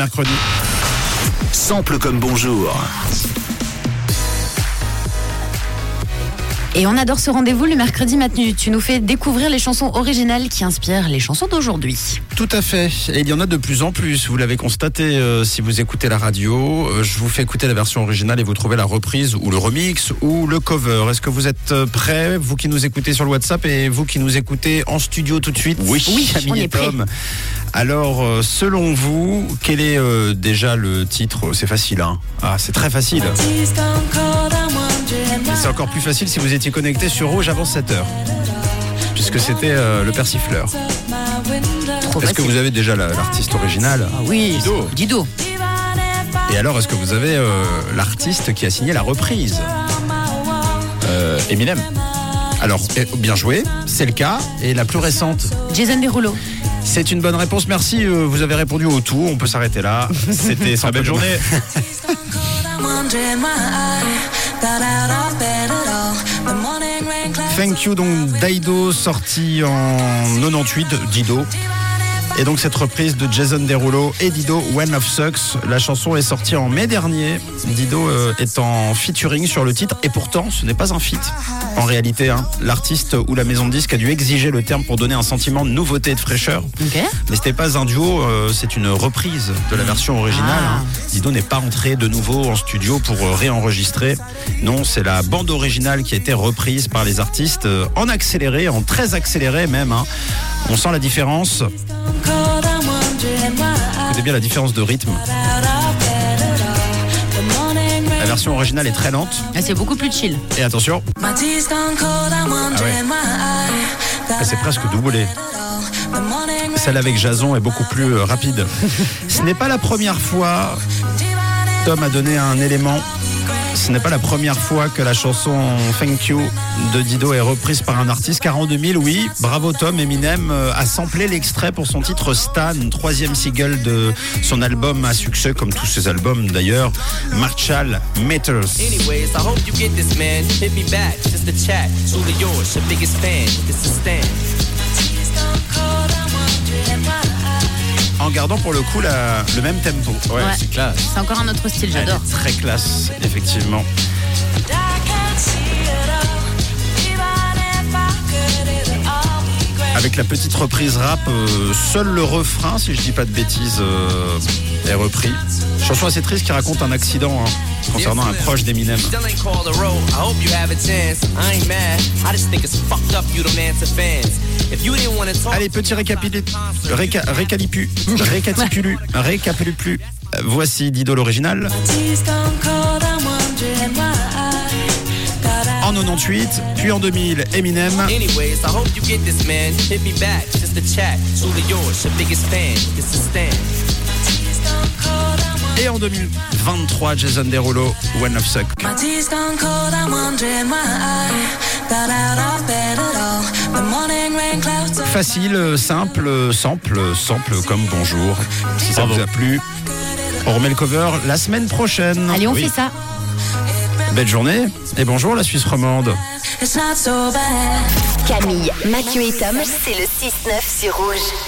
mercredi. Sample comme bonjour. Et on adore ce rendez-vous le mercredi matin. Tu nous fais découvrir les chansons originales qui inspirent les chansons d'aujourd'hui. Tout à fait. Et il y en a de plus en plus. Vous l'avez constaté euh, si vous écoutez la radio. Euh, je vous fais écouter la version originale et vous trouvez la reprise ou le remix ou le cover. Est-ce que vous êtes euh, prêts, vous qui nous écoutez sur le WhatsApp et vous qui nous écoutez en studio tout de suite? Oui. Oui, Camille on et est prêts. Alors, euh, selon vous, quel est euh, déjà le titre? C'est facile, hein Ah, c'est très facile. Encore plus facile si vous étiez connecté sur Rouge avant 7 heures. Puisque c'était euh, le persifleur. Est-ce que vous avez déjà la- l'artiste original Ah oui, Dido. Dido. Et alors, est-ce que vous avez euh, l'artiste qui a signé la reprise Euh, Eminem? Alors, eh, bien joué, c'est le cas. Et la plus récente, Jason Derulo. c'est une bonne réponse. Merci, euh, vous avez répondu au tout. On peut s'arrêter là. C'était sans belle journée. Thank you, donc Daido sorti en 98, Dido. Et donc cette reprise de Jason Derulo et Dido, One of Sucks. La chanson est sortie en mai dernier. Dido euh, est en featuring sur le titre et pourtant ce n'est pas un feat. En réalité, hein. l'artiste ou la maison de disque a dû exiger le terme pour donner un sentiment de nouveauté et de fraîcheur. Mais c'était pas un duo, euh, c'est une reprise de la version originale. Ah. hein. Dido n'est pas rentré de nouveau en studio pour euh, réenregistrer. Non, c'est la bande originale qui a été reprise par les artistes en accéléré, en très accéléré même. hein. On sent la différence. Écoutez bien la différence de rythme. La version originale est très lente. Ah, C'est beaucoup plus chill. Et attention, Ah c'est presque doublé. Celle avec Jason est beaucoup plus euh, rapide. Ce n'est pas la première fois. Tom a donné un élément. Ce n'est pas la première fois que la chanson Thank You de Dido est reprise par un artiste, car en 2000, oui, bravo Tom, Eminem euh, a samplé l'extrait pour son titre Stan, troisième single de son album à succès, comme tous ses albums d'ailleurs, Marshall Matters. Anyways, I hope you get this, man. Gardant pour le coup la- le même tempo. Ouais, Ouais. c'est classe. C'est encore un autre style, j'adore. très classe, effectivement. Avec la petite reprise rap, euh, seul le refrain, si je dis pas de bêtises, euh, est repris. Chanson assez triste qui raconte un accident hein, concernant un proche d'Eminem. Still ain't called a roll. I hope you have a chance. I ain't mad. I just think it's fucked up you don't answer fans. If you didn't want to talk. Allez, petit récapitulu, réca, récalipu, récapitulu, récapitulu. Voici Dido l'original 98, puis en 2000 Eminem. Et en 2023, Jason Derulo, One of Suck. Facile, euh, simple, euh, simple, simple comme bonjour. Si ça vous a plu, on remet le cover la semaine prochaine. Allez, on fait ça. Belle journée et bonjour la Suisse romande. Camille, Mathieu et Tom, c'est le 6-9 sur Rouge.